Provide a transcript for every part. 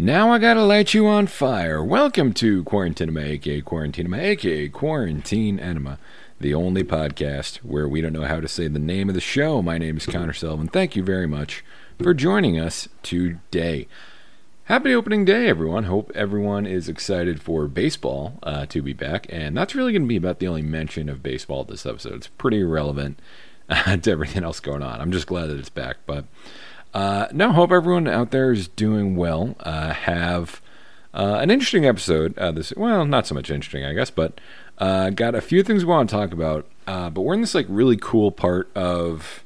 Now I gotta light you on fire. Welcome to Quarantinema, aka Quarantinema, aka Quarantine Enema, the only podcast where we don't know how to say the name of the show. My name is Connor Sullivan. Thank you very much for joining us today. Happy opening day, everyone. Hope everyone is excited for baseball uh, to be back. And that's really going to be about the only mention of baseball this episode. It's pretty irrelevant uh, to everything else going on. I'm just glad that it's back. But uh, no, hope everyone out there is doing well. Uh, have uh, an interesting episode. Uh, this well, not so much interesting, I guess, but uh, got a few things we want to talk about. Uh, but we're in this like really cool part of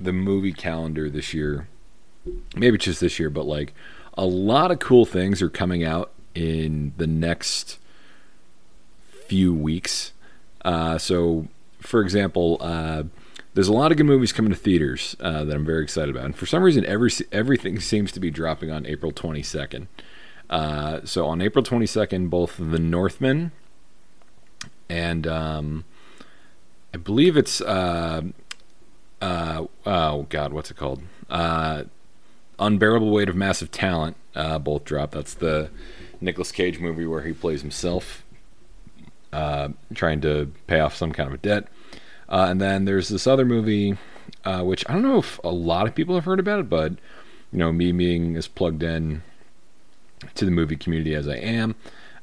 the movie calendar this year. Maybe just this year, but like a lot of cool things are coming out in the next few weeks. Uh, so, for example, uh, there's a lot of good movies coming to theaters uh, that I'm very excited about. And for some reason, every everything seems to be dropping on April 22nd. Uh, so on April 22nd, both The Northman and um, I believe it's uh, uh, oh god, what's it called? Uh, Unbearable Weight of Massive Talent uh, both drop. That's the Nicolas Cage movie where he plays himself, trying to pay off some kind of a debt. Uh, and then there's this other movie, uh, which I don't know if a lot of people have heard about it, but you know, me being as plugged in to the movie community as I am,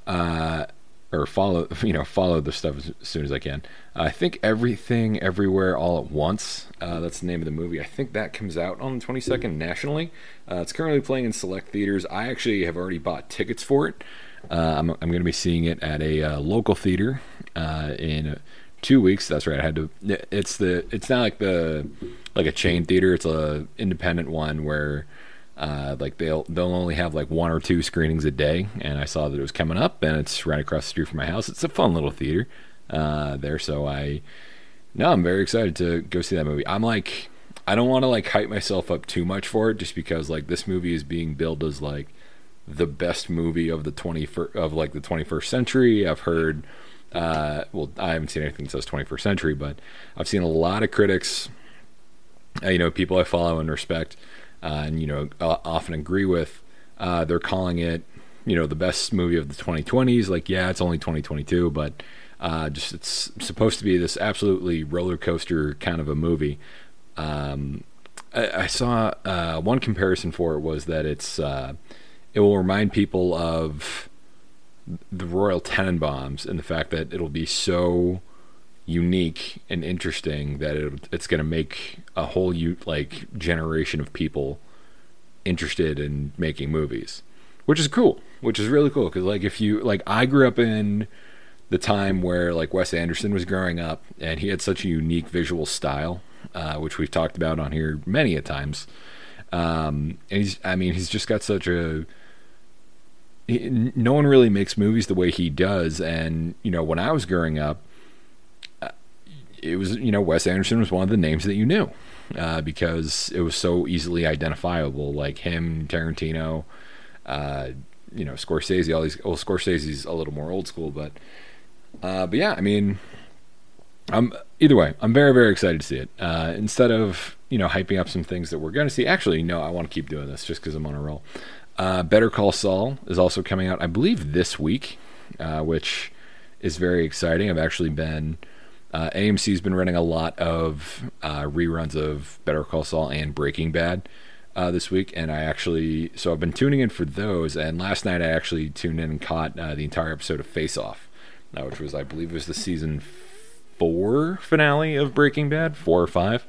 uh, or follow you know follow the stuff as, soon as I can. I think everything everywhere all at once. Uh, that's the name of the movie. I think that comes out on the 22nd nationally. Uh, it's currently playing in select theaters. I actually have already bought tickets for it. Uh, I'm, I'm going to be seeing it at a local theater in two weeks. That's right. I had to. It's the. It's not like the like a chain theater. It's a independent one where uh, like they'll they'll only have like one or two screenings a day, and I saw that it was coming up, and it's right across the street from my house. It's a fun little theater uh, there, so I no, I'm very excited to go see that movie. I'm like, I don't want to like hype myself up too much for it, just because like this movie is being billed as like the best movie of the twenty of like the 21st century. I've heard, uh, well, I haven't seen anything that says 21st century, but I've seen a lot of critics, uh, you know, people I follow and respect uh, and you know uh, often agree with. Uh, they're calling it, you know, the best movie of the 2020s. Like, yeah, it's only 2022, but uh, just it's supposed to be this absolutely roller coaster kind of a movie. Um, I, I, saw one comparison for it was that it's it will remind people of the Royal Tenenbaums and the fact that it'll be so unique and interesting that it, it's going to make a whole like generation of people interested in making movies, which is cool. Which is really cool because like if you like, I grew up in the time where like Wes Anderson was growing up, and he had such a unique visual style, uh, which we've talked about on here many a times. Um, and he's, I mean, he's just got such a. No one really makes movies the way he does, and you know, when I was growing up, it was you know Wes Anderson was one of the names that you knew uh, because it was so easily identifiable, like him, Tarantino, uh, you know Scorsese. All these, well, Scorsese's a little more old school, but uh, but yeah, I mean, I'm either way. I'm very very excited to see it. Uh, instead of you know hyping up some things that we're going to see, actually, no, I want to keep doing this just because I'm on a roll. Uh, Better Call Saul is also coming out, I believe, this week, uh, which is very exciting. I've actually been uh, AMC's been running a lot of uh, reruns of Better Call Saul and Breaking Bad uh, this week, and I actually so I've been tuning in for those. And last night I actually tuned in and caught uh, the entire episode of Face Off, which was I believe was the season four finale of Breaking Bad, four or five,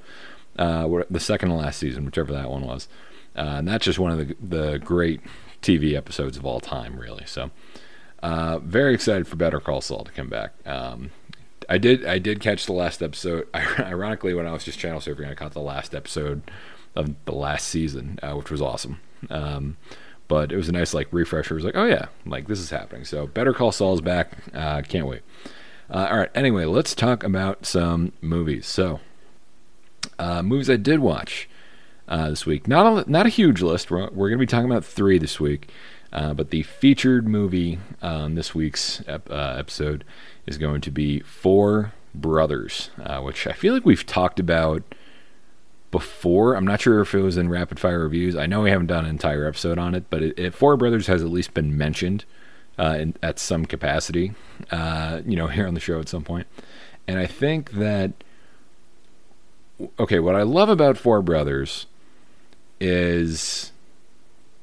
the second to last season, whichever that one was. And that's just one of the the great TV episodes of all time, really. So. Uh, very excited for Better Call Saul to come back. Um, I did I did catch the last episode. Ironically, when I was just channel surfing, I caught the last episode of the last season, uh, which was awesome. Um, but it was a nice like refresher. It was like, oh yeah, like this is happening. So Better Call Saul's back. Uh, can't wait. Uh, all right. Anyway, let's talk about some movies. So uh, movies I did watch uh, this week. Not a, not a huge list. We're, we're going to be talking about three this week. Uh, but the featured movie on this week's ep- episode is going to be Four Brothers, uh, which I feel like we've talked about before. I'm not sure if it was in rapid fire reviews. I know we haven't done an entire episode on it, but it, it Four Brothers has at least been mentioned uh, in, at some capacity, uh, you know, here on the show at some point. And I think that okay, what I love about Four Brothers is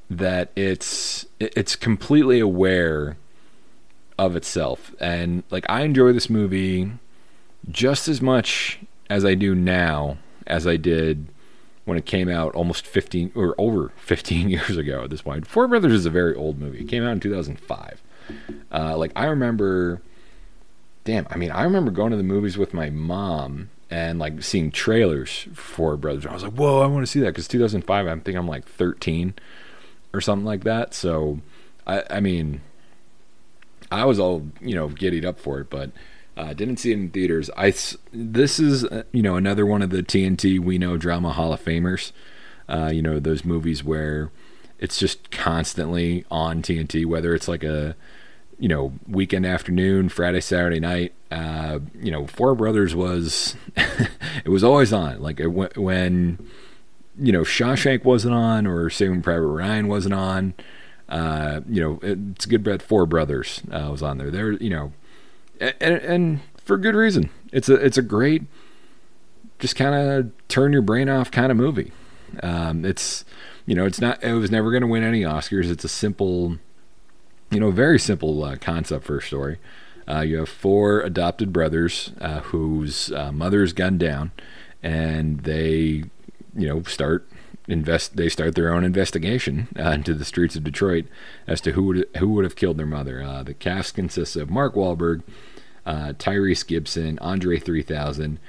that it's it's completely aware of itself and like I enjoy this movie just as much as I do now as I did when it came out almost 15 or over 15 years ago at this point. Four Brothers is a very old movie. It came out in 2005. Uh, like I remember damn, I mean, I remember going to the movies with my mom and like seeing trailers for Brothers. I was like, whoa, I want to see that because 2005, I think I'm like 13 or something like that. So, I, I mean, I was all you know giddied up for it, but uh, didn't see it in theaters. I this is uh, you know another one of the TNT we know drama Hall of Famers. Uh, you know those movies where it's just constantly on TNT, whether it's like a you know, weekend afternoon, Friday, Saturday night. Uh, you know, Four Brothers was it was always on. Like it, when you know Shawshank wasn't on or Saving Private Ryan wasn't on. Uh, you know, it's a good bet Four Brothers uh, was on there. There, you know, and, and for good reason. It's a it's a great, just kind of turn your brain off kind of movie. Um, it's you know, it's not. It was never going to win any Oscars. It's a simple you know, very simple uh, concept for a story. Uh, you have four adopted brothers uh, whose uh, mother is gunned down, and they, you know, start invest. They start their own investigation uh, into the streets of Detroit as to who would who would have killed their mother. Uh, the cast consists of Mark Wahlberg, Tyrese Gibson, Andre 3000,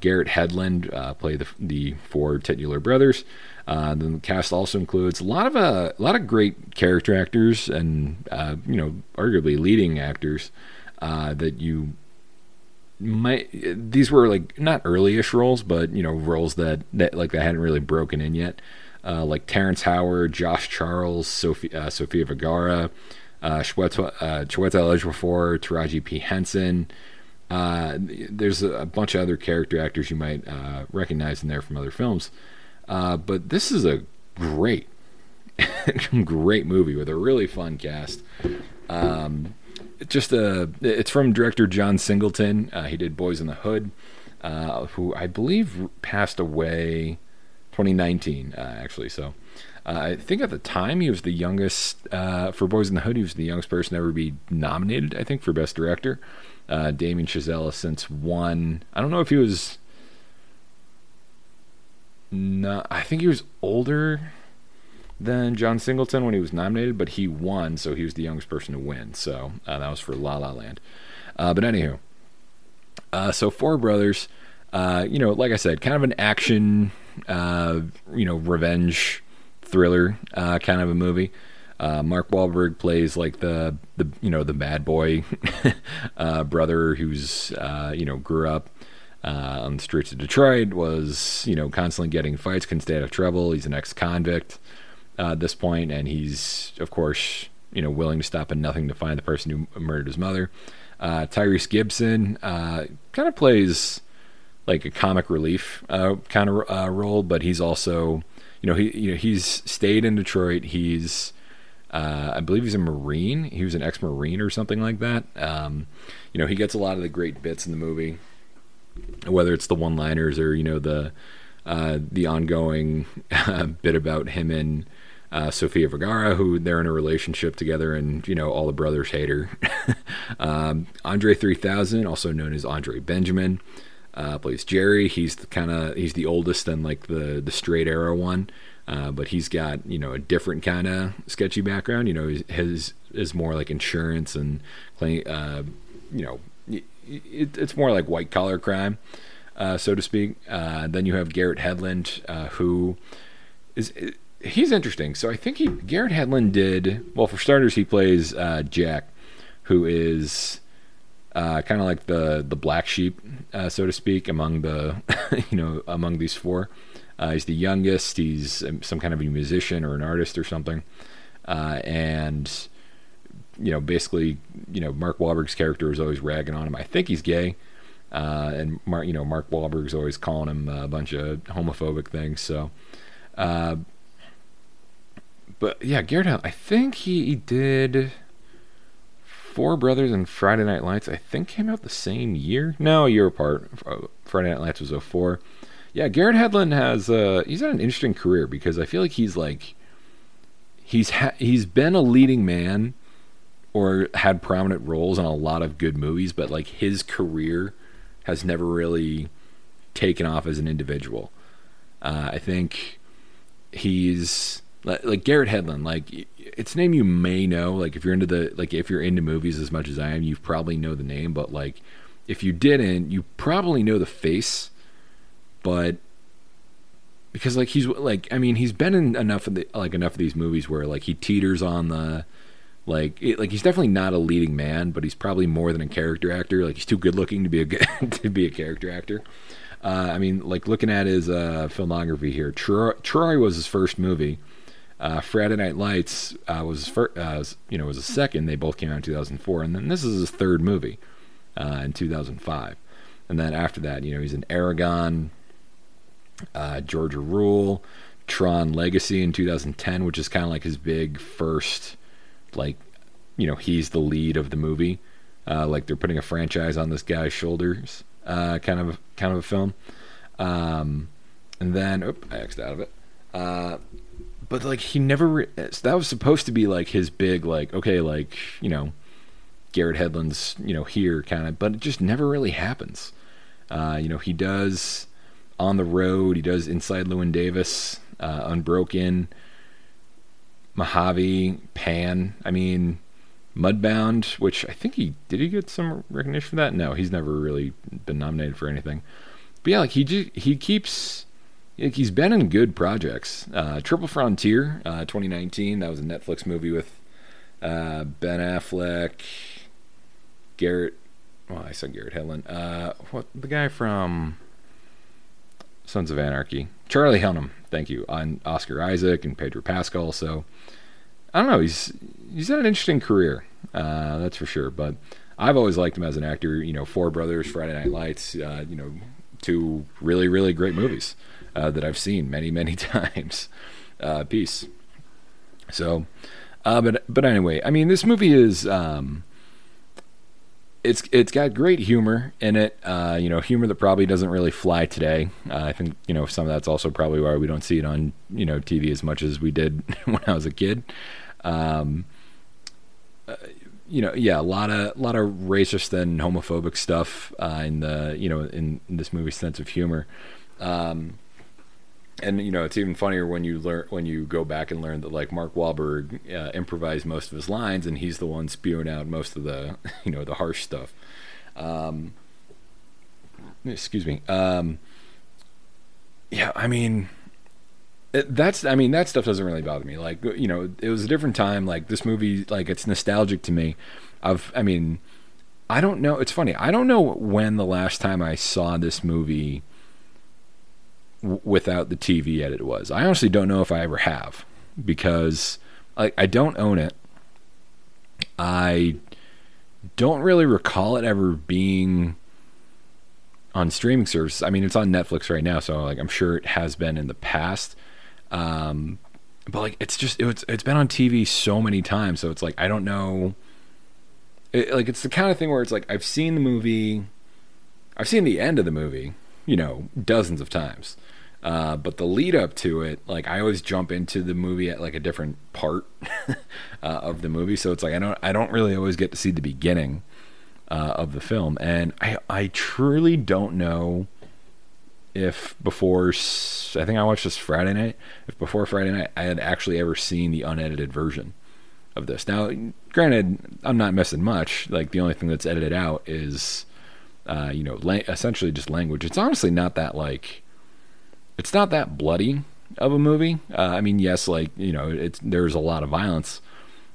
Garrett Hedlund play the the four titular brothers. Uh, the cast also includes a lot of uh, a lot of great character actors and uh, you know arguably leading actors uh, that you might these were like not early-ish roles but you know roles that, that like that hadn't really broken in yet uh, like Terrence Howard, Josh Charles, Sophie, uh, Sofia Vergara, uh, Chiwetel uh, Ejiofor, Taraji P Henson. there's a, a, bunch of other character actors you might recognize in there from other films. Uh, but this is a great, great movie with a really fun cast. Um, just a, it's from director John Singleton. Uh, he did Boys in the Hood, uh, who I believe passed away 2019, uh, actually. So. Uh, I think at the time he was the youngest uh, for Boys in the Hood. He was the youngest person to ever be nominated. I think for Best Director. Damien Chazelle since won. I don't know if he was no, I think he was older than John Singleton when he was nominated, but he won, so he was the youngest person to win. So uh, that was for La La Land. Uh, but anywho, uh, so Four Brothers, uh, you know, like I said, kind of an action, uh, you know, revenge thriller uh, kind of a movie. Mark Wahlberg plays like the the you know the bad boy brother who's you know grew up uh, on the streets of Detroit, was you know constantly getting fights, can stay out of trouble. He's an ex-convict uh, at this point, and he's of course you know willing to stop at nothing to find the person who murdered his mother. Uh, Tyrese Gibson uh, kind of plays like a comic relief uh, kind of uh, role, but he's also you know he you know he's stayed in Detroit. He's I believe he's a Marine. He was an ex-Marine or something like that. Um, you know, he gets a lot of the great bits in the movie whether it's the one-liners or you know the uh, the ongoing uh, bit about him and uh, Sofia Vergara, who they're in a relationship together, and you know all the brothers hate her. um, Andre 3000, also known as Andre Benjamin, uh, plays Jerry. He's the kind of he's the oldest and like the the straight arrow one, uh, but he's got you know a different kind of sketchy background. You know his is more like insurance and uh, you know it, it's more like white collar crime, uh, so to speak. Uh, then you have Garrett Hedlund, uh, who is he's interesting. So I think he Garrett Hedlund did well for starters. He plays uh, Jack, who is uh, kind of like the the black sheep, uh, so to speak, among the you know among these four. he's the youngest. He's um, some kind of a musician or an artist or something, and you know, basically, you know, Mark Wahlberg's character is always ragging on him. I think he's gay. uh, and Mark, you know, Mark Wahlberg's always calling him a bunch of homophobic things. So, uh, but yeah, Garrett Hedlund, I think he, did Four Brothers and Friday Night Lights. I think came out the same year. No, a year apart. Friday Night Lights was 04. Yeah, Garrett Hedlund has uh, he's had an interesting career because I feel like he's like he's ha- he's been a leading man or had prominent roles in a lot of good movies, but like his career has never really taken off as an individual. Uh, I think he's like, like Garrett Hedlund. Like it's a name you may know. Like if you're into the like if you're into movies as much as I am, you probably know the name. But like if you didn't, you probably know the face. But because like he's like I mean he's been in enough of the like enough of these movies where like he teeters on the like it, like he's definitely not a leading man, but he's probably more than a character actor. Like he's too good looking to be a to be a character actor. Uh, I mean, like looking at his uh, filmography here, Troy, Troy, was his first movie. Uh, Friday Night Lights uh, was his uh, you know, was a second. They both came out in 2004, and then this is his third movie uh, in 2005. And then after that, you know, he's in Eragon, Georgia Rule, Tron Legacy in 2010, which is kind of like his big first like you know he's the lead of the movie. Uh, like they're putting a franchise on this guy's shoulders uh, kind of kind of a film. Um, and then oop, I X'd out of it. Uh, but like he never re- that was supposed to be like his big like okay like you know Garrett Hedlund's you know here kind of but it just never really happens. Uh, you know he does on the road he does inside Llewyn Davis uh, Unbroken Mojave, Pan. I mean, Mudbound, which I think he did he get some recognition for that? No, he's never really been nominated for anything. But yeah, like he just, he keeps like he's been in good projects. Uh, Triple Frontier, uh, 2019. That was a Netflix movie with uh, Ben Affleck, Garrett. Well, I said Garrett Hedlund. Uh, what the guy from Sons of Anarchy? Charlie Hunnam. Thank you. On Oscar Isaac and Pedro Pascal. So I don't know. He's he's had an interesting career, uh, that's for sure. But I've always liked him as an actor. You know, Four Brothers, Friday Night Lights. Uh, you know, two really really great movies uh, that I've seen many many times. Uh, peace. So, uh, but but anyway, I mean, this movie is. Um, it's it's got great humor in it. Uh, you know, humor that probably doesn't really fly today. Uh, I think you know some of that's also probably why we don't see it on you know TV as much as we did when I was a kid. Um, uh, you know, yeah, a lot of a lot of racist and homophobic stuff uh, in the you know in, in, this movie's sense of humor. Um, and you know, it's even funnier when you learn when you go back and learn that like Mark Wahlberg uh, improvised most of his lines, and he's the one spewing out most of the you know the harsh stuff. Um, excuse me. Um, yeah, I mean, that's I mean that stuff doesn't really bother me. Like you know, it was a different time. Like this movie, like it's nostalgic to me. I've I mean, I don't know. It's funny. I don't know when the last time I saw this movie without the TV edit it was. I honestly don't know if I ever have because like I don't own it. I don't really recall it ever being on streaming services. I mean, it's on Netflix right now, so like I'm sure it has been in the past. Um, but like it's just it's it's been on TV so many times, so it's like I don't know. It, like it's the kind of thing where it's like I've seen the movie, I've seen the end of the movie, you know, dozens of times. Uh, but the lead up to it, like I always jump into the movie at like a different part uh, of the movie, so it's like I don't I don't really always get to see the beginning uh, of the film, and I I truly don't know if before I think I watched this Friday night, if before Friday night I had actually ever seen the unedited version of this. Now, granted, I'm not missing much. Like the only thing that's edited out is, uh, you know, la- essentially just language. It's honestly not that like, it's not that bloody of a movie. Uh, I mean, yes, like you know, it's there's a lot of violence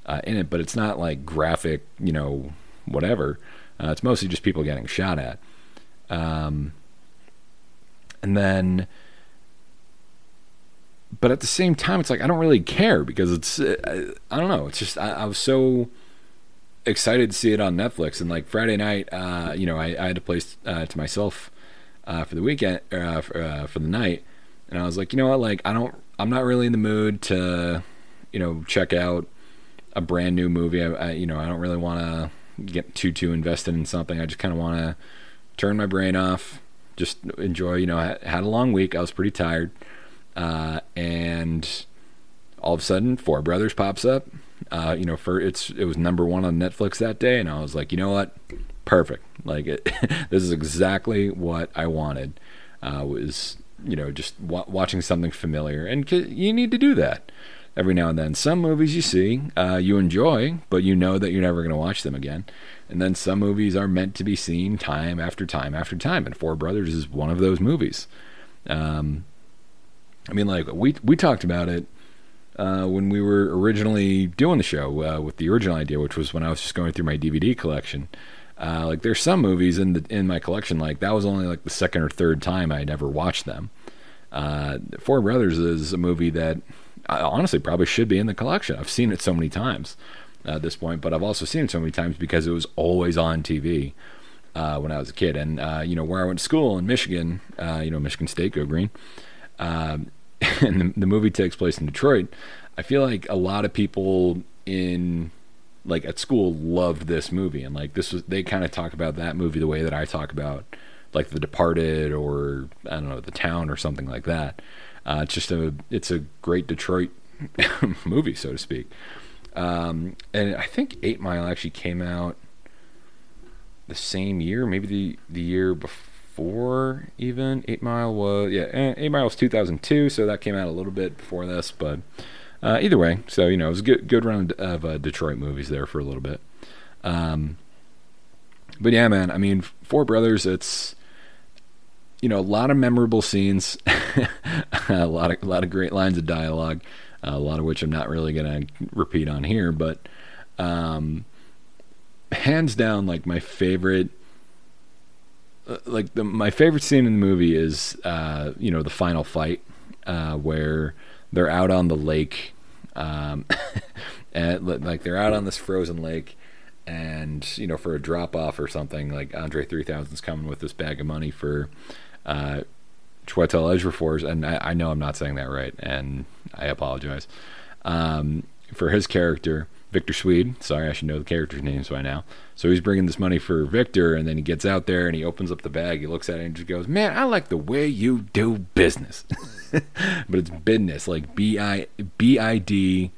uh, in it, but it's not like graphic, you know, whatever. Uh, it's mostly just people getting shot at. Um, and then but at the same time it's like i don't really care because it's uh, i don't know it's just I, I, was so excited to see it on Netflix. And like Friday night, uh, you know, I, I had a place uh, to myself for the weekend, for, for the night, and I was like, you know what, like I don't, I'm not really in the mood to, you know, check out a brand new movie. I, I you know, I don't really want to get too too invested in something. I just kind of want to turn my brain off, just enjoy. You know, I had a long week. I was pretty tired, uh, and all of a sudden, Four Brothers pops up. Uh, you know, for it's it was number one on Netflix that day, and I was like, you know what, perfect. Like it, this is exactly what I wanted. Uh, was you know just watching something familiar, and you need to do that every now and then. Some movies you see, uh, you enjoy, but you know that you're never going to watch them again. And then some movies are meant to be seen time after time after time, and Four Brothers is one of those movies. Um, I mean, like we we talked about it uh, when we were originally doing the show uh, with the original idea, which was when I was just going through my DVD collection. Uh, like there's some movies in the in my collection like that was only like the second or third time I'd ever watched them. Uh, Four Brothers is a movie that I honestly probably should be in the collection. I've seen it so many times at this point, but I've also seen it so many times because it was always on TV uh, when I was a kid. And uh, you know where I went to school in Michigan, you know Michigan State, go green. Um, and the, the movie takes place in Detroit, I feel like a lot of people in like at school loved this movie and like this was they kind of talk about that movie the way that I talk about like The Departed or I don't know The Town or something like that. Uh, it's just a it's a great Detroit movie so to speak. Um, and I think Eight Mile actually came out the same year, maybe the the year before even. Eight Mile was yeah, eh, Eight Mile was 2002, so that came out a little bit before this. But uh, either way, so you know it was a good good round of uh, Detroit movies there for a little bit. Um, but yeah, man, I mean, Four Brothers, it's you know a lot of memorable scenes, a lot of a lot of great lines of dialogue, uh, a lot of which I'm not really gonna repeat on here, but um, hands down, like my favorite uh, like the, my favorite scene in the movie is uh, you know the final fight where they're out on the lake um, and like they're out on this frozen lake and you know for a drop off or something like Andre 3000's coming with this bag of money for uh, Ejiofor and I, I, know I'm not saying that right and I apologize um, for his character Victor Sweet. Sorry, I should know the characters' names by now. So he's bringing this money for Victor, and then he gets out there and he opens up the bag. He looks at it and just goes, "Man, I like the way you do business." but it's business, like B I B I D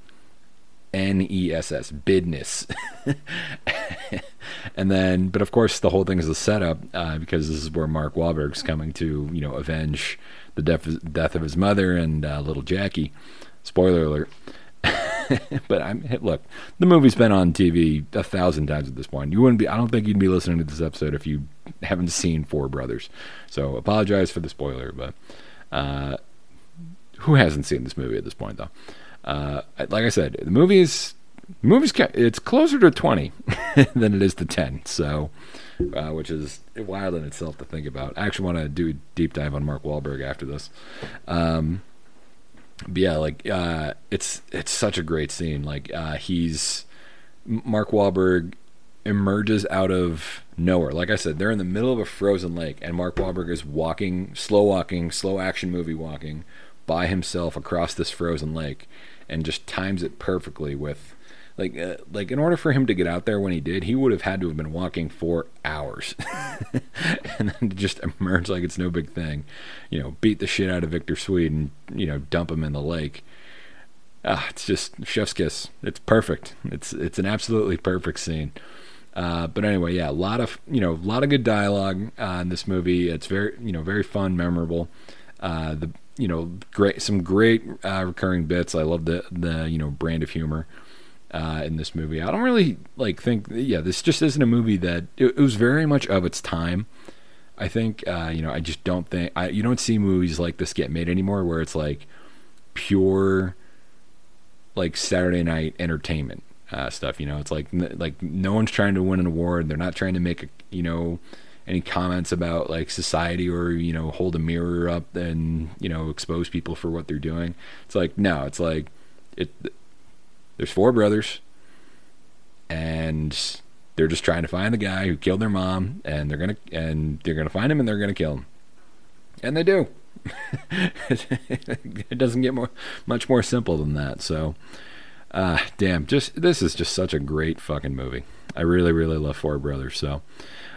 N E S S, business. and then, but of course, the whole thing is a setup uh, because this is where Mark Wahlberg's coming to, you know, avenge the death death of his mother and uh, little Jackie. Spoiler alert. but I'm look, the movie's been on TV a thousand times at this point. You wouldn't be. I don't think you'd be listening to this episode if you haven't seen Four Brothers. So apologize for the spoiler, but uh, who hasn't seen this movie at this point though? Uh, like I said, the movie is the movie's it's closer to twenty than it is to ten. So. Uh, which is wild in itself to think about. I actually want to do a deep dive on Mark Wahlberg after this. Um, yeah, like uh, it's it's such a great scene. Like uh, he's Mark Wahlberg emerges out of nowhere. Like I said, they're in the middle of a frozen lake, and Mark Wahlberg is walking, slow walking, slow action movie walking by himself across this frozen lake, and just times it perfectly with like uh, like in order for him to get out there when he did, he would have had to have been walking for hours, and then just emerge like it's no big thing, you know, beat the shit out of Victor Sweet and you know dump him in the lake. Ah, it's just chef's kiss. It's perfect. It's it's an absolutely perfect scene. Uh, but anyway, yeah, a lot of you know, a lot of good dialogue uh, in this movie. It's very you know very fun, memorable. Uh, the you know great some great uh, recurring bits. I love the the you know brand of humor uh, in this movie. I don't really like think. Yeah, this just isn't a movie that it, it was very much of its time. I think uh, you know. I just don't think I, you don't see movies like this get made anymore, where it's like pure like Saturday night entertainment uh, stuff. You know, it's like like no one's trying to win an award. They're not trying to make a you know any comments about like society or you know hold a mirror up and you know expose people for what they're doing. It's like no, it's like it there's four brothers, and they're just trying to find the guy who killed their mom, and they're gonna and they're gonna find him, and they're gonna kill him, and they do. it doesn't get more much more simple than that. So, uh, damn, just this is just such a great fucking movie. I really, really love Four Brothers. So,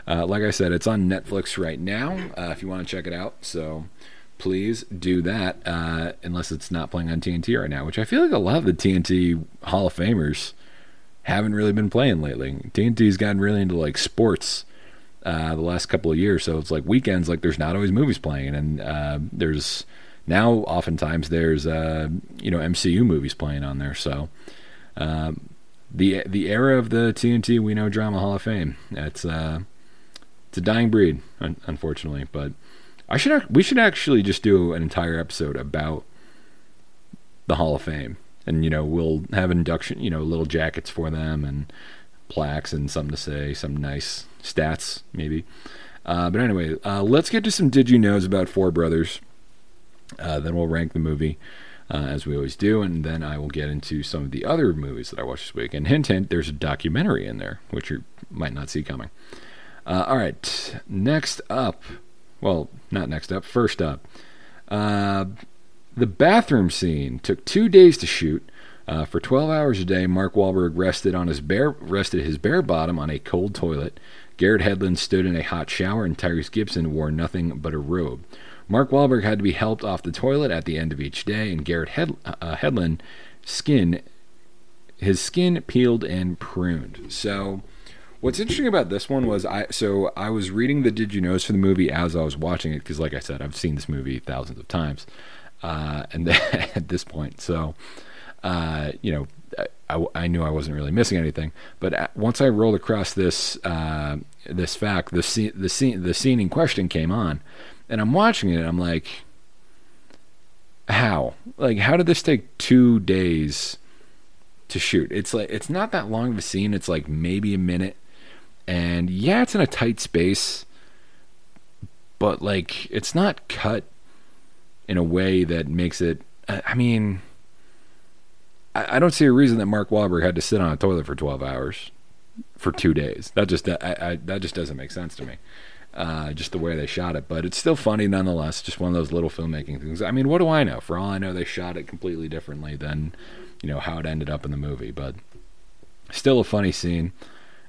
uh, like I said, it's on Netflix right now. Uh, if you want to check it out, so please do that. Uh, unless it's not playing on TNT right now, which I feel like a lot of the TNT Hall of Famers haven't really been playing lately. TNT's gotten really into like sports. Uh, the last couple of years, so it's like weekends. Like there's not always movies playing, and uh, there's now oftentimes there's uh, you know MCU movies playing on there. So um, the the era of the TNT We Know Drama Hall of Fame. It's uh, it's a dying breed, un- unfortunately. But I should we should actually just do an entire episode about the Hall of Fame, and you know we'll have induction, you know, little jackets for them and plaques and something to say, some nice stats maybe. Uh, but anyway, uh, let's get to some did you knows about Four Brothers. Uh, then we'll rank the movie uh, as we always do, and then I will get into some of the other movies that I watched this week. And hint, hint, there's a documentary in there, which you might not see coming. Uh, all right, next up, well, not next up, first up, uh, the bathroom scene took two days to shoot. Uh, for 12 hours a day, Mark Wahlberg rested on his bare rested his bare bottom on a cold toilet. Garrett Hedlund stood in a hot shower, and Tyrese Gibson wore nothing but a robe. Mark Wahlberg had to be helped off the toilet at the end of each day, and Garrett Head, uh, Hedlund skin his skin peeled and pruned. So, what's interesting about this one was I so I was reading the did you knows for the movie as I was watching it because, like I said, I've seen this movie thousands of times, uh, and at this point, so uh, you know. I, I, knew I wasn't really missing anything, but once I rolled across this uh, this fact, the scene, the scene, the scene in question came on, and I'm watching it. I'm like, how? Like, how did this take two days to shoot? It's like it's not that long of a scene. It's like maybe a minute, and yeah, it's in a tight space, but like it's not cut in a way that makes it. I mean, I, I don't see a reason that Mark Wahlberg had to sit on a toilet for 12 hours for two days. That just I, I, that just doesn't make sense to me uh, just the way they shot it. But it's still funny nonetheless. Just one of those little filmmaking things. I mean, what do I know? For all I know, they shot it completely differently than you know how it ended up in the movie. But still a funny scene.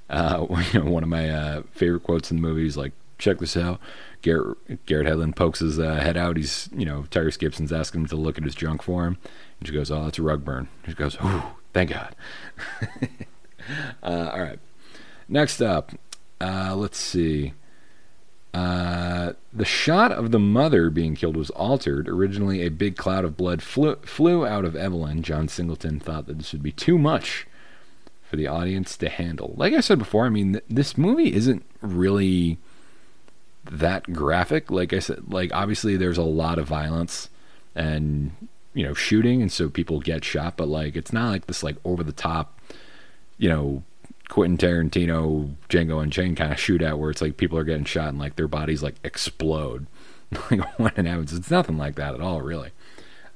Uh, you know, one of my uh, favorite quotes in the movie is like, "Check this out." Garrett, Garrett Hedlund pokes his uh, head out. He's, you know, Tyrese Gibson's asking him to look at his junk for him. And she goes, "Oh, that's a rug burn." She goes, "Oh, thank God." uh, all right. Next up, uh, let's see. Uh, the shot of the mother being killed was altered. Originally, a big cloud of blood flew, flew out of Evelyn. John Singleton thought that this would be too much for the audience to handle. Like I said before, I mean, th- this movie isn't really that graphic. Like I said, like obviously there's a lot of violence and you know shooting, and so people get shot. But like it's not like this like over the top, you know, Quentin Tarantino, Django Unchained kind of shootout where it's like people are getting shot and like their bodies like explode like when it happens. It's nothing like that at all, really.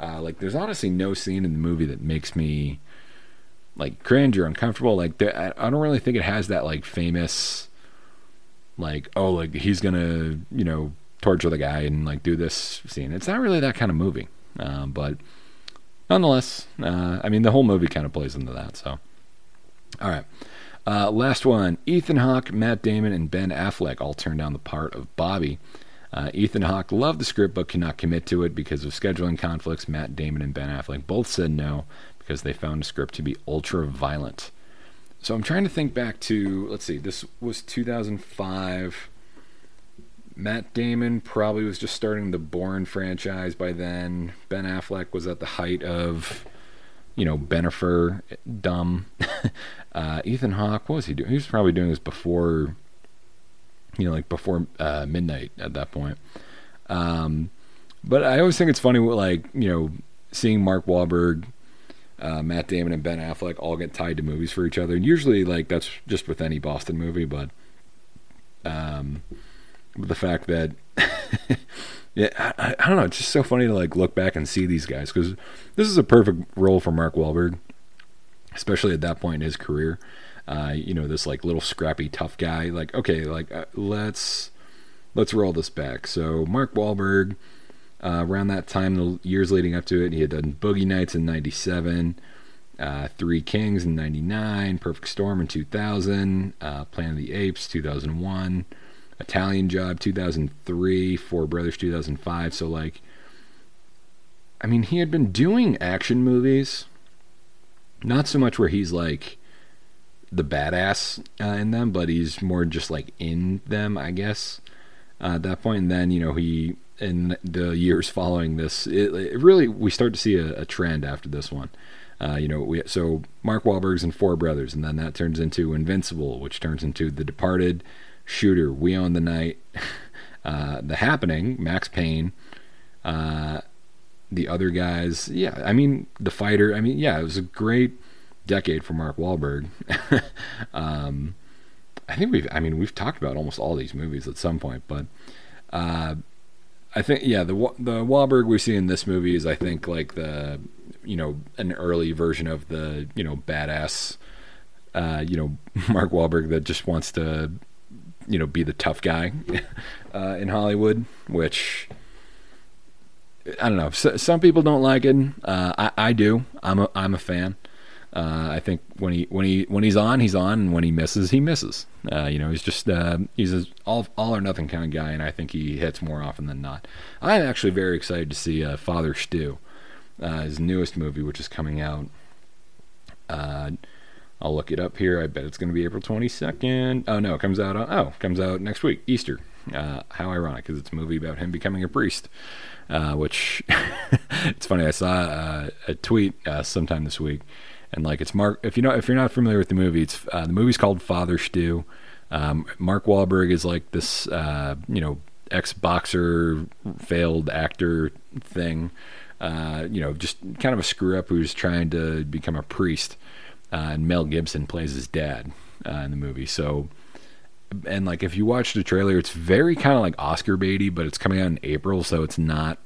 Uh, like there's honestly no scene in the movie that makes me like cringe or uncomfortable. Like I, don't really think it has that like famous like oh like he's gonna you know torture the guy and like do this scene. It's not really that kind of movie, um, but nonetheless, uh, I mean the whole movie kind of plays into that. So, all right. Uh, last one Ethan Hawke, Matt Damon, and Ben Affleck all turned down the part of Bobby. Uh, Ethan Hawke loved the script but could not commit to it because of scheduling conflicts. Matt Damon and Ben Affleck both said no because they found the script to be ultra violent. So I'm trying to think back to, let's see, this was 2005. Matt Damon probably was just starting the Bourne franchise by then. Ben Affleck was at the height of you know, Bennifer, dumb. uh, Ethan Hawke, what was he doing? He was probably doing this before, you know, like before uh, midnight at that point. Um, but I always think it's funny, like you know, seeing Mark Wahlberg, uh, Matt Damon, and Ben Affleck all get tied to movies for each other. And usually, like that's just with any Boston movie, but um, the fact that yeah, I, I, don't know. It's just so funny to like look back and see these guys because this is a perfect role for Mark Wahlberg. especially at that point in his career. Uh, you know, this like little scrappy tough guy. Like, okay, like uh, let's let's roll this back. So Mark Wahlberg, uh, around that time, the years leading up to it, he had done Boogie Nights in '97, uh, Three Kings in '99, Perfect Storm in 2000, uh, Planet of the Apes 2001, Italian Job 2003, Four Brothers 2005. So like, I mean, he had been doing action movies, not so much where he's like the badass uh, in them, but he's more just like in them, I guess. Uh, at that point, and then you know he in the years following this, it, it really we start to see a, a trend after this one. Uh, you know, we so Mark Wahlberg's in Four Brothers, and then that turns into Invincible, which turns into The Departed, Shooter, We Own the Night, uh, The Happening, Max Payne, uh, the other guys. Yeah, I mean, The Fighter. I mean, yeah, it was a great decade for Mark Wahlberg. um, I think we've, I mean, we've talked about almost all these movies at some point, but uh, I think, yeah, the the Wahlberg we see in this movie is, I think, like the, you know, an early version of the, you know, badass, uh, you know, Mark Wahlberg that just wants to, you know, be the tough guy uh, in Hollywood, which. I don't know. some people don't like it. Uh, I, I do. I'm a I'm a fan. Uh, I think when he when he when he's on, he's on, and when he misses, he misses. Uh, you know, he's just uh, he's a all all or nothing kind of guy, and I think he hits more often than not. I'm actually very excited to see uh, Father Stu, uh, his newest movie, which is coming out. Uh, I'll look it up here. I bet it's going to be April 22nd. Oh no, it comes out. oh, it comes out next week, Easter. how ironic, because it's a movie about him becoming a priest. which it's funny. I saw a tweet sometime this week and like it's Mark. If you know, if you're not familiar with the movie, it's uh, the movie's called Father Stu. Um, Mark Wahlberg is like this, uh, you know, ex boxer, failed actor thing. Uh, you know, just kind of a screw up who's trying to become a priest. Uh, and Mel Gibson plays his dad uh, in the movie. So, and like if you watch the trailer, it's very kind of like Oscar baity, but it's coming out in April, so it's not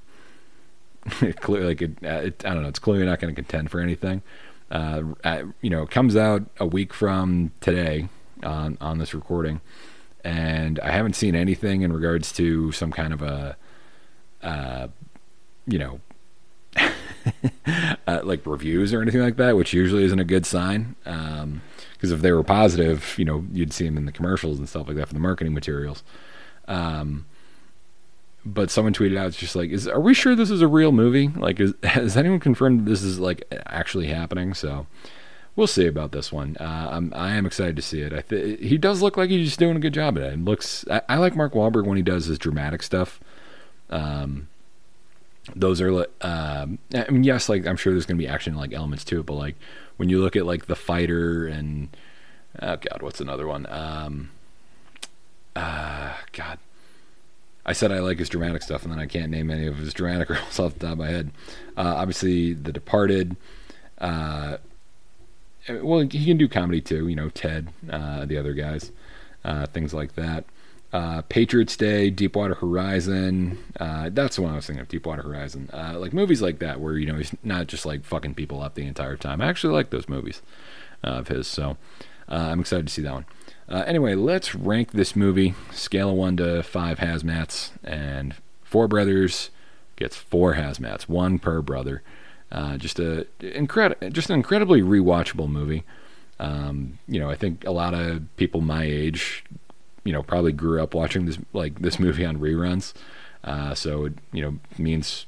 clearly like it, it, I don't know. It's clearly not going to contend for anything uh, at, you know, comes out a week from today on on this recording, and I haven't seen anything in regards to some kind of a, uh, you know, uh, like reviews or anything like that, which usually isn't a good sign. Um, because if they were positive, you know, you'd see them in the commercials and stuff like that for the marketing materials. Um, but someone tweeted out, it's just like, is are we sure this is a real movie? Like, is, has anyone confirmed this is like actually happening? So we'll see about this one. Uh, I'm I am excited to see it. Th- he does look like he's just doing a good job at it. looks I, I, like Mark Wahlberg when he does his dramatic stuff. Um, those are um, I mean, yes, like I'm sure there's gonna be action like elements to it, but like when you look at like the fighter and oh god, what's another one? Um, uh, God I said I like his dramatic stuff, and then I can't name any of his dramatic roles off the top of my head. Uh, obviously, The Departed. Uh, well, he can do comedy too. You know, Ted, uh, the other guys, uh, things like that. Uh, Patriots Day, Deepwater Horizon. Uh, that's the one I was thinking of, Deepwater Horizon. like movies like that, where you know he's not just like fucking people up the entire time. I actually like those movies of his, so I'm excited to see that one. Uh, anyway, let's rank this movie scale of one to five hazmats, and Four Brothers gets four hazmats, one per brother. Uh, just a incredible, just an incredibly rewatchable movie. Um, you know, I think a lot of people my age, you know, probably grew up watching this like this movie on reruns. Uh, so it you know means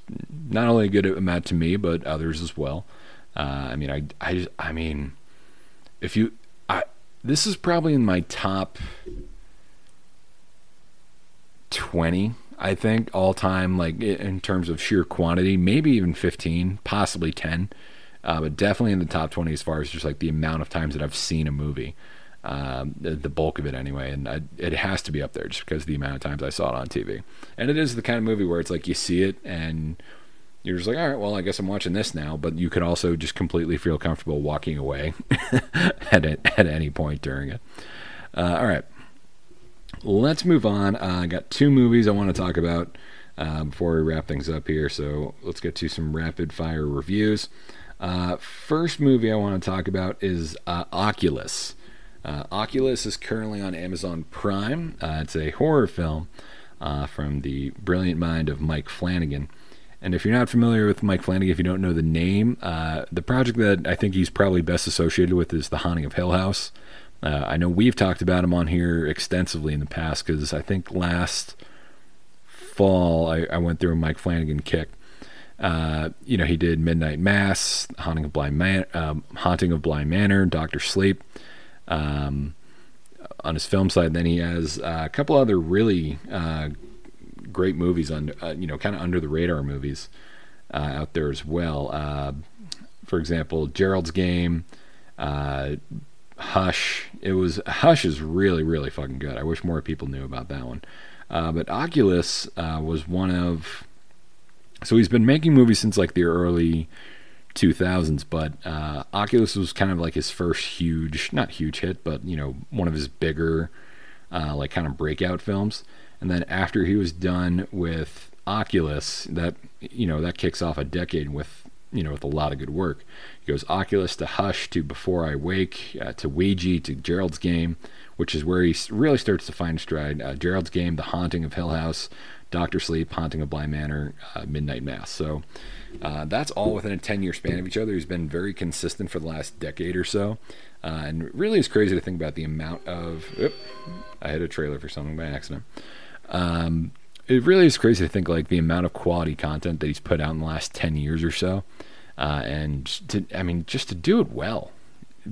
not only a good amount to me, but others as well. Uh, I mean, I I I mean, if you this is probably in my top 20 I think all time, like in terms of sheer quantity, maybe even 15, possibly 10, uh, but definitely in the top 20 as far as just like the amount of times that I've seen a movie, um, the, the, bulk of it anyway. And I, it has to be up there just because of the amount of times I saw it on TV. And it is the kind of movie where it's like you see it and you're just like, all right, well, I guess I'm watching this now. But you could also just completely feel comfortable walking away at at any point during it. Uh, all right, let's move on. Uh, I got two movies I want to talk about uh, before we wrap things up here. So let's get to some rapid fire reviews. Uh, first movie I want to talk about is uh, Oculus. Uh, Oculus is currently on Amazon Prime. It's a horror film from the brilliant mind of Mike Flanagan. And if you're not familiar with Mike Flanagan, if you don't know the name, uh, the project that I think he's probably best associated with is The Haunting of Hill House. Uh, I know we've talked about him on here extensively in the past because I think last fall I, I, went through a Mike Flanagan kick. Uh, you know, he did Midnight Mass, Haunting of Blind, Man- um, Haunting of Blind Manor, Doctor Sleep um, on his film side. Then he has uh, a couple other really uh, great movies on, uh, you know, kind of under the radar movies uh, out there as well. Uh, for example, Gerald's Game, uh, Hush. It was Hush is really really fucking good. I wish more people knew about that one. but Oculus was one of. So he's been making movies since like the early 2000s, but uh, Oculus was kind of like his first huge, not huge hit, but you know, one of his bigger, uh, like kind of breakout films. And then after he was done with Oculus, that you know that kicks off a decade with you know with a lot of good work. He goes Oculus to Hush to Before I Wake uh, to Ouija to Gerald's Game, which is where he really starts to find stride. Uh, Gerald's Game, The Haunting of Hill House, Doctor Sleep, Haunting of Bly Manor, uh, Midnight Mass. So uh, that's all within a 10 year span of each other. He's been very consistent for the last decade or so. Uh, and really is crazy to think about the amount of. I hit a trailer for something by accident. Um, it really is crazy to think like the amount of quality content that he's put out in the last 10 years or so. Uh, and to, I mean, just to do it well.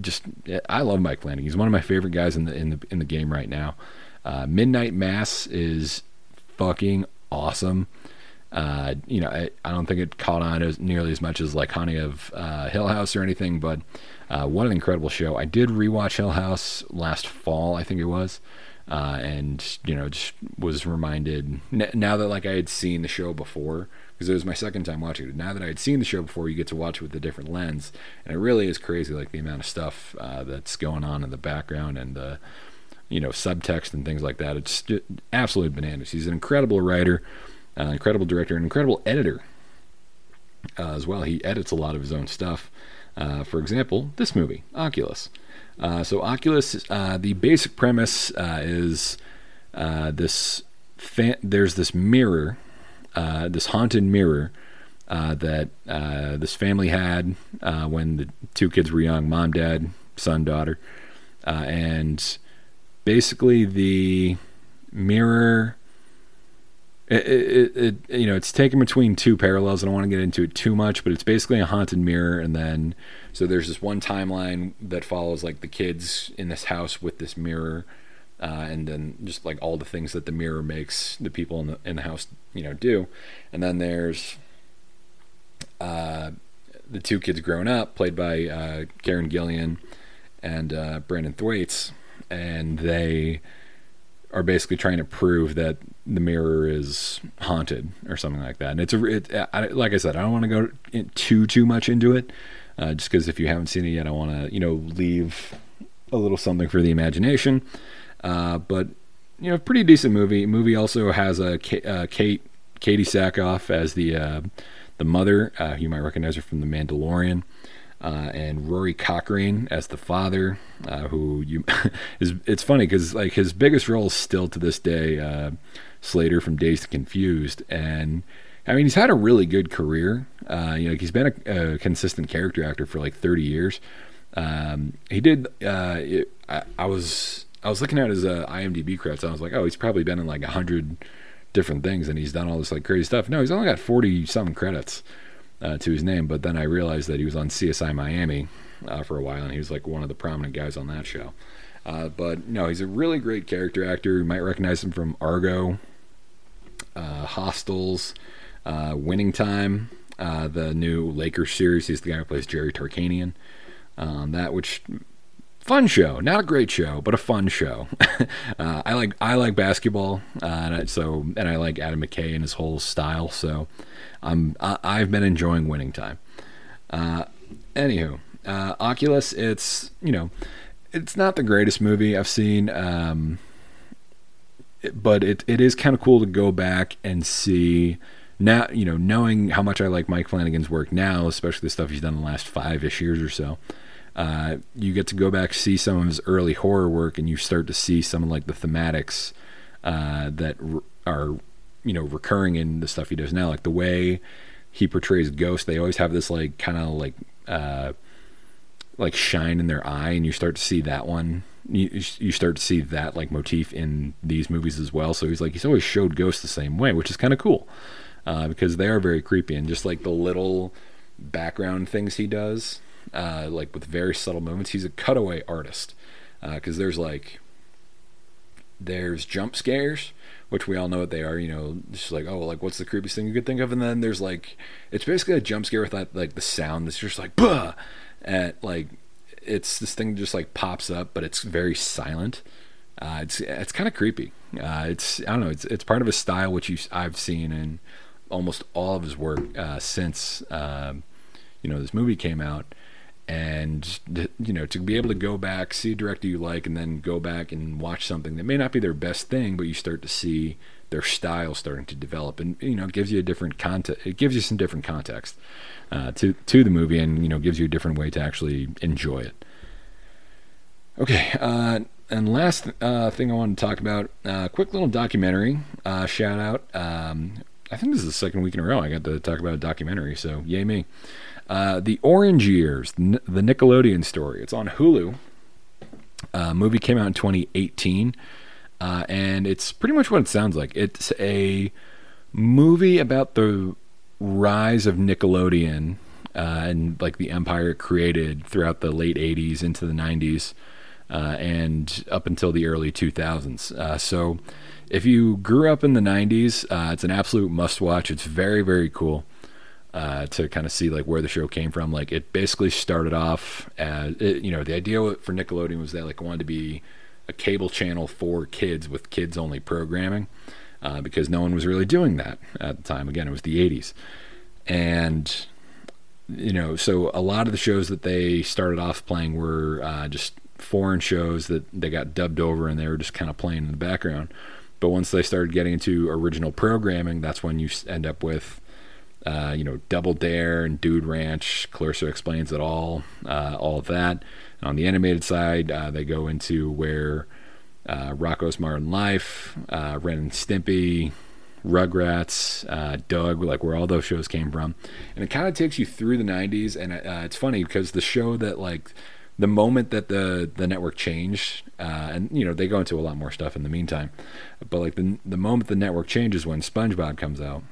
Just, I love Mike Flanagan. He's one of my favorite guys in the in the in the game right now. Uh, Midnight Mass is fucking awesome. Uh, you know, I, I, don't think it caught on as nearly as much as like Haunting of uh, Hill House or anything, but uh, what an incredible show! I did rewatch Hill House last fall, I think it was, uh, and you know, just was reminded now that like I had seen the show before because it was my second time watching it. Now that I had seen the show before, you get to watch it with a different lens, and it really is crazy, like the amount of stuff uh, that's going on in the background and the you know subtext and things like that. It's absolutely bananas. He's an incredible writer uh, incredible director, and incredible editor uh, as well. He edits a lot of his own stuff. Uh, for example, this movie, Oculus. Uh, so, Oculus, uh, the basic premise uh, is this fa- there's this mirror, this haunted mirror. that this family had when the two kids were young mom, dad, son, daughter. and basically, the mirror it, it, it, you know it's taken between two parallels. I don't want to get into it too much, but it's basically a haunted mirror, and then so there's this one timeline that follows like the kids in this house with this mirror, uh, and then just like all the things that the mirror makes the people in the in the house you know do, and then there's uh, the two kids grown up, played by uh, Karen Gillan and uh, Brenton Thwaites, and they are basically trying to prove that the mirror is haunted or something like that. And it's a, it, I, like I said, I don't want to go in too too much into it, uh, just because if you haven't seen it yet, I want to you know leave a little something for the imagination. Uh, but you know, pretty decent movie. Movie also has a uh, Kate Katee Sackhoff as the uh, the mother. Uh, you might recognize her from The Mandalorian uh, and Rory Cochrane as the father, uh, who you is it's funny because like his biggest role is still to this day uh, Slater from Dazed and Confused, and I mean he's had a really good career. Uh, you know he's been a, a, consistent character actor for like 30 years. Um, he did. Uh, it, I, I, was I was looking at his uh, IMDb credits. And I was like, oh, he's probably been in like a hundred different things, and he's done all this like crazy stuff. No, he's only got 40 some credits uh, to his name. But then I realized that he was on CSI Miami uh, for a while, and he was like one of the prominent guys on that show. Uh, but no, he's a really great character actor. You might recognize him from Argo, uh, Hostiles, uh, Winning Time, uh, the new Lakers series. He's the guy who plays Jerry Tarkanian. Um, that which fun show, not a great show, but a fun show. uh, I like I like basketball, uh, and so and I like Adam McKay and his whole style. So I'm I, have been enjoying Winning Time. Uh, anywho, uh, Oculus, it's you know, it's not the greatest movie I've seen, um, but it it is kind of cool to go back and see now you know knowing how much I like Mike Flanagan's work now, especially the stuff he's done in the last five ish years or so. Uh, you get to go back see some of his early horror work, and you start to see some of like the thematics uh, that r- are you know recurring in the stuff he does now, like the way he portrays ghosts. They always have this like kind of like uh, like shine in their eye, and you start to see that one. You, you start to see that like motif in these movies as well. So he's like he's always showed ghosts the same way, which is kind of cool uh, because they are very creepy and just like the little background things he does, uh, like with very subtle moments. He's a cutaway artist because uh, there's like there's jump scares which we all know what they are. You know, just like oh, like what's the creepiest thing you could think of? And then there's like it's basically a jump scare with that like the sound that's just like bah, and like it's this thing just like pops up, but it's very silent. Uh, it's it's kind of creepy. Uh, it's I don't know. It's it's part of a style which you I've seen in almost all of his work uh, since um, you know this movie came out and you know to be able to go back see a director you like and then go back and watch something that may not be their best thing but you start to see their style starting to develop and you know it gives you a different context it gives you some different context uh, to to the movie and you know gives you a different way to actually enjoy it okay uh, and last uh, thing I wanted to talk about, uh, quick little documentary uh, shout out. Um, I think this is the second week in a row I got to talk about a documentary, so yay me. Uh, the Orange Years, the Nickelodeon story. It's on Hulu. Uh, movie came out in 2018, uh, and it's pretty much what it sounds like. It's a movie about the rise of Nickelodeon uh, and like the empire it created throughout the late 80s into the 90s uh, and up until the early 2000s. Uh, so if you grew up in the 90s, it's an absolute must watch. It's very, very cool uh, to kind of see like where the show came from. Like it basically started off as it, you know the idea for Nickelodeon was that like wanted to be a cable channel for kids with kids only programming uh, because no one was really doing that at the time. Again, it was the 80s, and you know so a lot of the shows that they started off playing were uh, just foreign shows that they got dubbed over and they were just kind of playing in the background. But once they started getting into original programming, that's when you end up with uh, you know, Double Dare and Dude Ranch. Clarissa explains it all, uh, all of that. And on the animated side, uh, they go into where uh, Rocko's Modern Life, uh, Ren and Stimpy, Rugrats, uh, Doug, like where all those shows came from. And it kind of takes you through the 90s. And it's funny because the show that, like, the moment that the the network changed, and you know they go into a lot more stuff in the meantime, but like the the moment the network changes when SpongeBob comes out,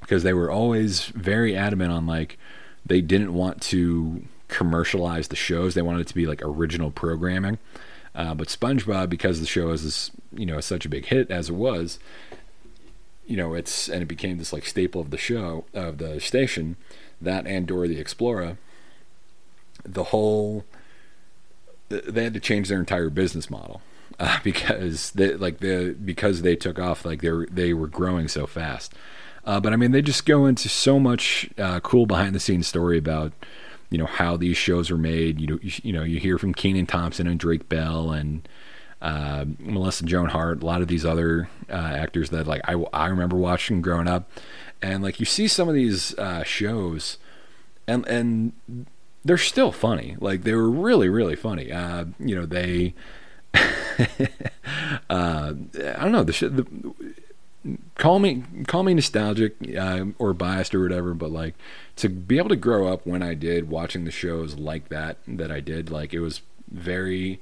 because they were always very adamant on like they didn't want to commercialize the shows. They wanted it to be like original programming. Uh, but SpongeBob, because the show is you know such a big hit as it was, you know it's and it became this like staple of the show of the station. That and Dora the Explorer, the whole they had to change their entire business model uh, because they like the because they took off like they were, they were growing so fast. Uh, but I mean, they just go into so much uh, cool behind the scenes story about you know how these shows are made. You know, you, you know, you hear from Kenan Thompson and Drake Bell and uh, Melissa Joan Hart, a lot of these other uh, actors that like I I remember watching growing up, and like you see some of these uh, shows, and and they're still funny. Like they were really really funny. Uh, you know they. I don't know the, the call me call me nostalgic uh, or biased or whatever, but like to be able to grow up when I did watching the shows like that that I did, like it was very.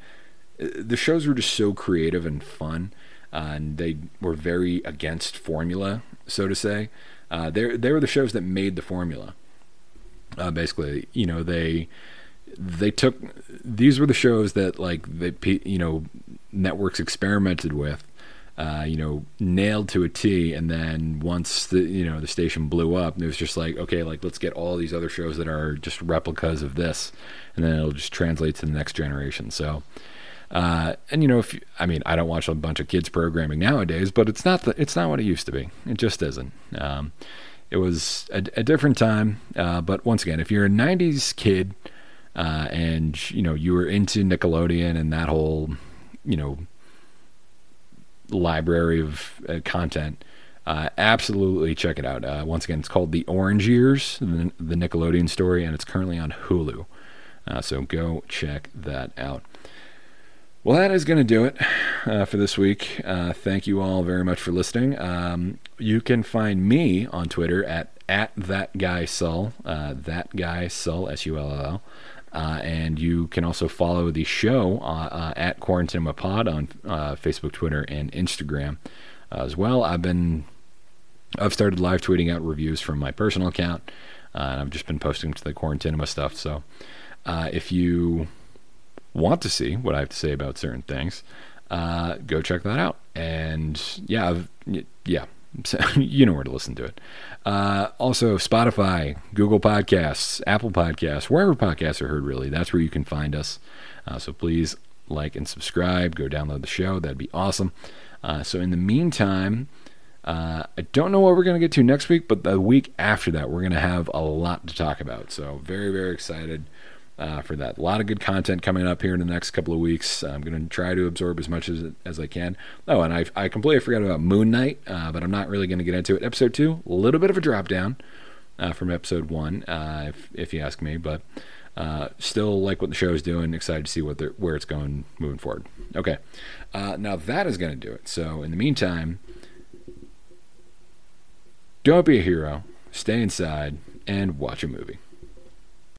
Uh, the shows were just so creative and fun, uh, and they were very against formula, so to say. Uh, they they were the shows that made the formula. Uh, basically, you know they they took these were the shows that like they you know networks experimented with uh, you know, nailed to a T. And then once the you know the station blew up, it was just like, okay, like let's get all these other shows that are just replicas of this, and then it'll just translate to the next generation. So. Uh, and you know, if you, I mean, I don't watch a bunch of kids programming nowadays, but it's not the, it's not what it used to be. It just isn't. Um, it was a, a different time. Uh, but once again, if you're a '90s kid uh, and you know you were into Nickelodeon and that whole, you know, library of uh, content, Uh, absolutely check it out. Uh, once again, it's called The Orange Years, the, the Nickelodeon story, and it's currently on Hulu. Uh, so go check that out. Well, that is going to do it uh, for this week. Uh, thank you all very much for listening. Um, you can find me on Twitter at at that guy Sull, uh, that guy Sull S U L L L. Uh, and you can also follow the show uh, uh, at Quarantine Pod on Facebook, Twitter, and Instagram as well. I've been I've started live tweeting out reviews from my personal account, and I've just been posting to the Quarantinema stuff. So if you want to see what I have to say about certain things, go check that out. And yeah, I've, yeah, you know where to listen to it. Uh, also, Spotify, Google Podcasts, Apple Podcasts, wherever podcasts are heard, really. That's where you can find us. Uh, so please like and subscribe. Go download the show. That'd be awesome. Uh, so in the meantime, uh, I don't know what we're going to get to next week, but the week after that, we're going to have a lot to talk about. So very, very excited uh, for that. A lot of good content coming up here in the next couple of weeks. I'm going to try to absorb as much as as I can. Oh, and I I completely forgot about Moon Knight, uh, but I'm not really going to get into it. Episode two, a little bit of a drop down uh, from episode one, uh, if if you ask me, but. Uh, still like what the show is doing. Excited to see what where it's going moving forward. Okay, uh, now that is going to do it. So in the meantime, don't be a hero. Stay inside and watch a movie.